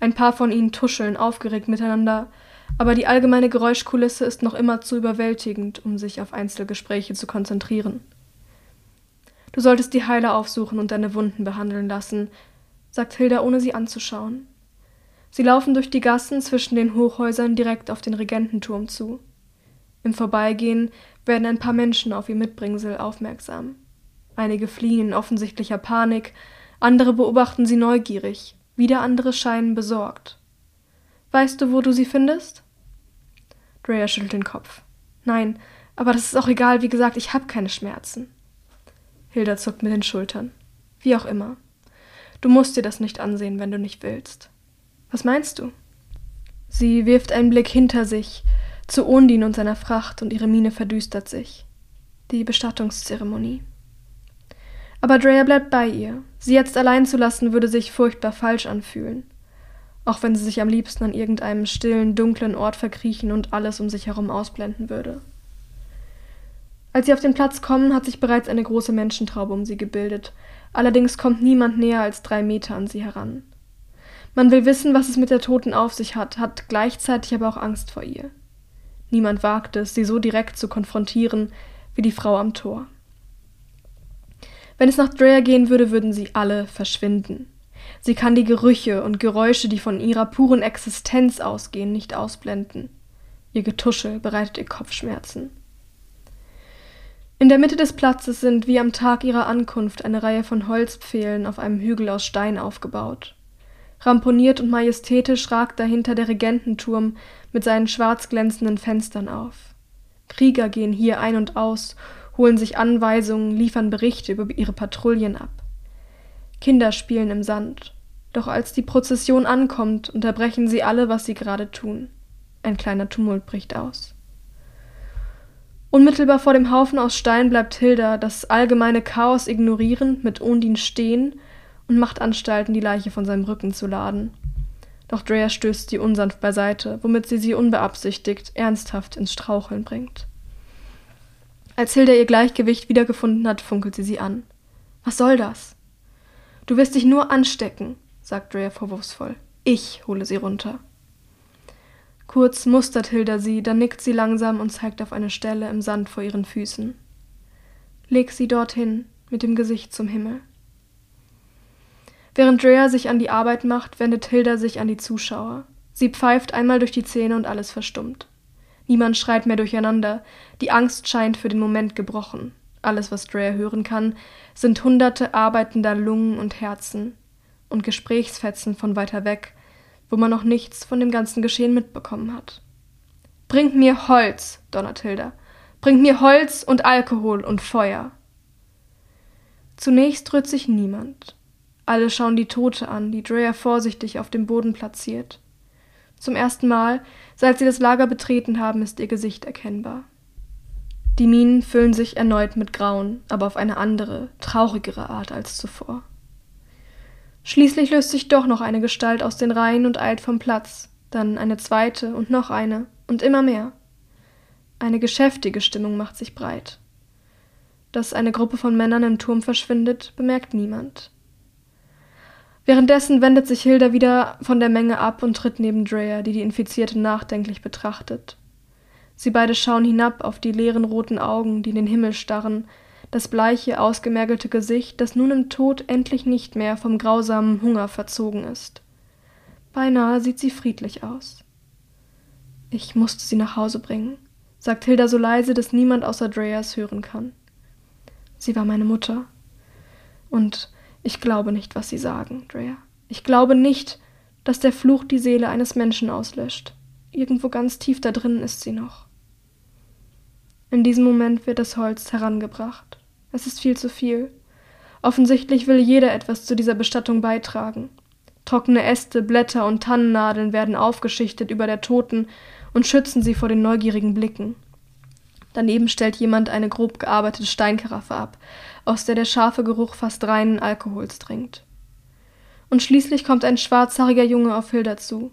Ein paar von ihnen tuscheln aufgeregt miteinander, aber die allgemeine Geräuschkulisse ist noch immer zu überwältigend, um sich auf Einzelgespräche zu konzentrieren. Du solltest die Heiler aufsuchen und deine Wunden behandeln lassen, sagt Hilda, ohne sie anzuschauen. Sie laufen durch die Gassen zwischen den Hochhäusern direkt auf den Regententurm zu. Im Vorbeigehen werden ein paar Menschen auf ihr Mitbringsel aufmerksam. Einige fliehen in offensichtlicher Panik, andere beobachten sie neugierig, wieder andere scheinen besorgt. Weißt du, wo du sie findest? Drea schüttelt den Kopf. Nein, aber das ist auch egal, wie gesagt, ich habe keine Schmerzen. Hilda zuckt mit den Schultern. Wie auch immer. Du musst dir das nicht ansehen, wenn du nicht willst. Was meinst du? Sie wirft einen Blick hinter sich, zu Undin und seiner Fracht, und ihre Miene verdüstert sich. Die Bestattungszeremonie. Aber Drea bleibt bei ihr. Sie jetzt allein zu lassen, würde sich furchtbar falsch anfühlen. Auch wenn sie sich am liebsten an irgendeinem stillen, dunklen Ort verkriechen und alles um sich herum ausblenden würde. Als sie auf den Platz kommen, hat sich bereits eine große Menschentraube um sie gebildet. Allerdings kommt niemand näher als drei Meter an sie heran. Man will wissen, was es mit der Toten auf sich hat, hat gleichzeitig aber auch Angst vor ihr. Niemand wagt es, sie so direkt zu konfrontieren wie die Frau am Tor. Wenn es nach Drea gehen würde, würden sie alle verschwinden. Sie kann die Gerüche und Geräusche, die von ihrer puren Existenz ausgehen, nicht ausblenden. Ihr Getuschel bereitet ihr Kopfschmerzen. In der Mitte des Platzes sind wie am Tag ihrer Ankunft eine Reihe von Holzpfählen auf einem Hügel aus Stein aufgebaut. Ramponiert und majestätisch ragt dahinter der Regententurm mit seinen schwarz glänzenden Fenstern auf. Krieger gehen hier ein und aus, holen sich Anweisungen, liefern Berichte über ihre Patrouillen ab. Kinder spielen im Sand. Doch als die Prozession ankommt, unterbrechen sie alle, was sie gerade tun. Ein kleiner Tumult bricht aus. Unmittelbar vor dem Haufen aus Stein bleibt Hilda, das allgemeine Chaos ignorierend, mit Undin stehen und macht Anstalten, die Leiche von seinem Rücken zu laden. Doch Drea stößt sie unsanft beiseite, womit sie sie unbeabsichtigt ernsthaft ins Straucheln bringt. Als Hilda ihr Gleichgewicht wiedergefunden hat, funkelt sie sie an. Was soll das? Du wirst dich nur anstecken, sagt Drea vorwurfsvoll. Ich hole sie runter. Kurz mustert Hilda sie, dann nickt sie langsam und zeigt auf eine Stelle im Sand vor ihren Füßen. Leg sie dorthin, mit dem Gesicht zum Himmel. Während Drea sich an die Arbeit macht, wendet Hilda sich an die Zuschauer. Sie pfeift einmal durch die Zähne und alles verstummt. Niemand schreit mehr durcheinander. Die Angst scheint für den Moment gebrochen. Alles, was Drea hören kann, sind hunderte arbeitender Lungen und Herzen und Gesprächsfetzen von weiter weg, wo man noch nichts von dem ganzen Geschehen mitbekommen hat. Bringt mir Holz, donnert Hilda. Bringt mir Holz und Alkohol und Feuer. Zunächst rührt sich niemand. Alle schauen die Tote an, die Drea vorsichtig auf dem Boden platziert. Zum ersten Mal, seit sie das Lager betreten haben, ist ihr Gesicht erkennbar. Die Minen füllen sich erneut mit Grauen, aber auf eine andere, traurigere Art als zuvor. Schließlich löst sich doch noch eine Gestalt aus den Reihen und eilt vom Platz, dann eine zweite und noch eine und immer mehr. Eine geschäftige Stimmung macht sich breit. dass eine Gruppe von Männern im Turm verschwindet, bemerkt niemand. Währenddessen wendet sich Hilda wieder von der Menge ab und tritt neben Drea, die die Infizierte nachdenklich betrachtet. Sie beide schauen hinab auf die leeren roten Augen, die in den Himmel starren, das bleiche, ausgemergelte Gesicht, das nun im Tod endlich nicht mehr vom grausamen Hunger verzogen ist. Beinahe sieht sie friedlich aus. Ich musste sie nach Hause bringen, sagt Hilda so leise, dass niemand außer Dreas hören kann. Sie war meine Mutter. Und ich glaube nicht, was Sie sagen, Drea. Ich glaube nicht, dass der Fluch die Seele eines Menschen auslöscht. Irgendwo ganz tief da drinnen ist sie noch. In diesem Moment wird das Holz herangebracht. Es ist viel zu viel. Offensichtlich will jeder etwas zu dieser Bestattung beitragen. Trockene Äste, Blätter und Tannennadeln werden aufgeschichtet über der Toten und schützen sie vor den neugierigen Blicken. Daneben stellt jemand eine grob gearbeitete Steinkaraffe ab, aus der der scharfe Geruch fast reinen Alkohols dringt. Und schließlich kommt ein schwarzhaariger Junge auf Hilda zu.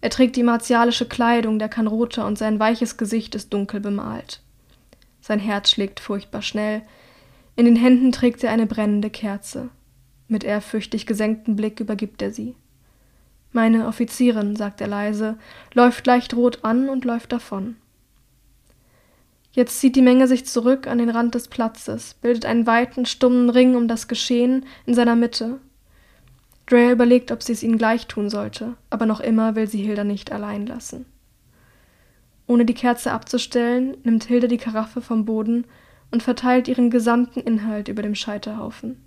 Er trägt die martialische Kleidung der Kanroter und sein weiches Gesicht ist dunkel bemalt. Sein Herz schlägt furchtbar schnell. In den Händen trägt er eine brennende Kerze. Mit ehrfürchtig gesenktem Blick übergibt er sie. Meine Offizierin, sagt er leise, läuft leicht rot an und läuft davon. Jetzt zieht die Menge sich zurück an den Rand des Platzes, bildet einen weiten, stummen Ring um das Geschehen in seiner Mitte. Drea überlegt, ob sie es ihnen gleich tun sollte, aber noch immer will sie Hilda nicht allein lassen. Ohne die Kerze abzustellen, nimmt Hilda die Karaffe vom Boden und verteilt ihren gesamten Inhalt über dem Scheiterhaufen.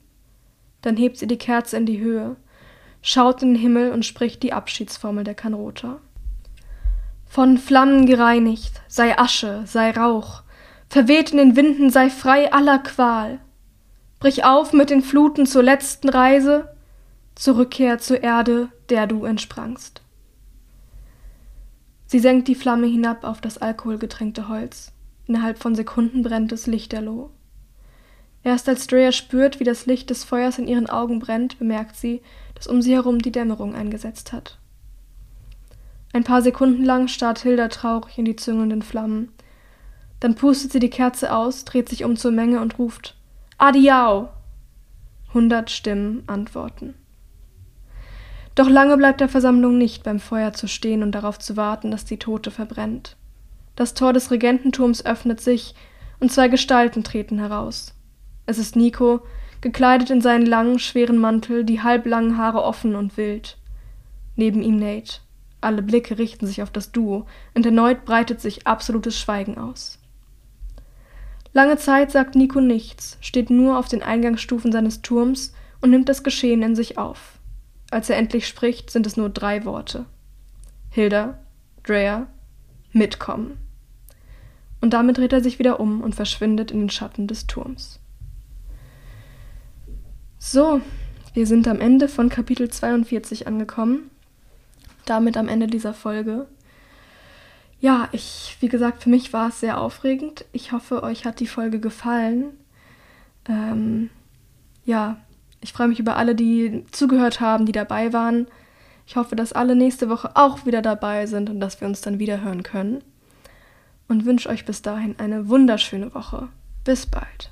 Dann hebt sie die Kerze in die Höhe, schaut in den Himmel und spricht die Abschiedsformel der Kanrota. Von Flammen gereinigt, sei Asche, sei Rauch, verweht in den Winden, sei frei aller Qual. Brich auf mit den Fluten zur letzten Reise, zur Rückkehr zur Erde, der du entsprangst. Sie senkt die Flamme hinab auf das alkoholgetränkte Holz. Innerhalb von Sekunden brennt es lichterloh. Erst als Drea spürt, wie das Licht des Feuers in ihren Augen brennt, bemerkt sie, dass um sie herum die Dämmerung eingesetzt hat. Ein paar Sekunden lang starrt Hilda traurig in die züngelnden Flammen. Dann pustet sie die Kerze aus, dreht sich um zur Menge und ruft Adiau. Hundert Stimmen antworten. Doch lange bleibt der Versammlung nicht beim Feuer zu stehen und darauf zu warten, dass die Tote verbrennt. Das Tor des Regententurms öffnet sich und zwei Gestalten treten heraus. Es ist Nico, gekleidet in seinen langen, schweren Mantel, die halblangen Haare offen und wild. Neben ihm Nate. Alle Blicke richten sich auf das Duo, und erneut breitet sich absolutes Schweigen aus. Lange Zeit sagt Nico nichts, steht nur auf den Eingangsstufen seines Turms und nimmt das Geschehen in sich auf. Als er endlich spricht, sind es nur drei Worte. Hilda, Drea, mitkommen. Und damit dreht er sich wieder um und verschwindet in den Schatten des Turms. So, wir sind am Ende von Kapitel 42 angekommen damit am Ende dieser Folge. Ja, ich, wie gesagt, für mich war es sehr aufregend. Ich hoffe, euch hat die Folge gefallen. Ähm, ja, ich freue mich über alle, die zugehört haben, die dabei waren. Ich hoffe, dass alle nächste Woche auch wieder dabei sind und dass wir uns dann wieder hören können. Und wünsche euch bis dahin eine wunderschöne Woche. Bis bald.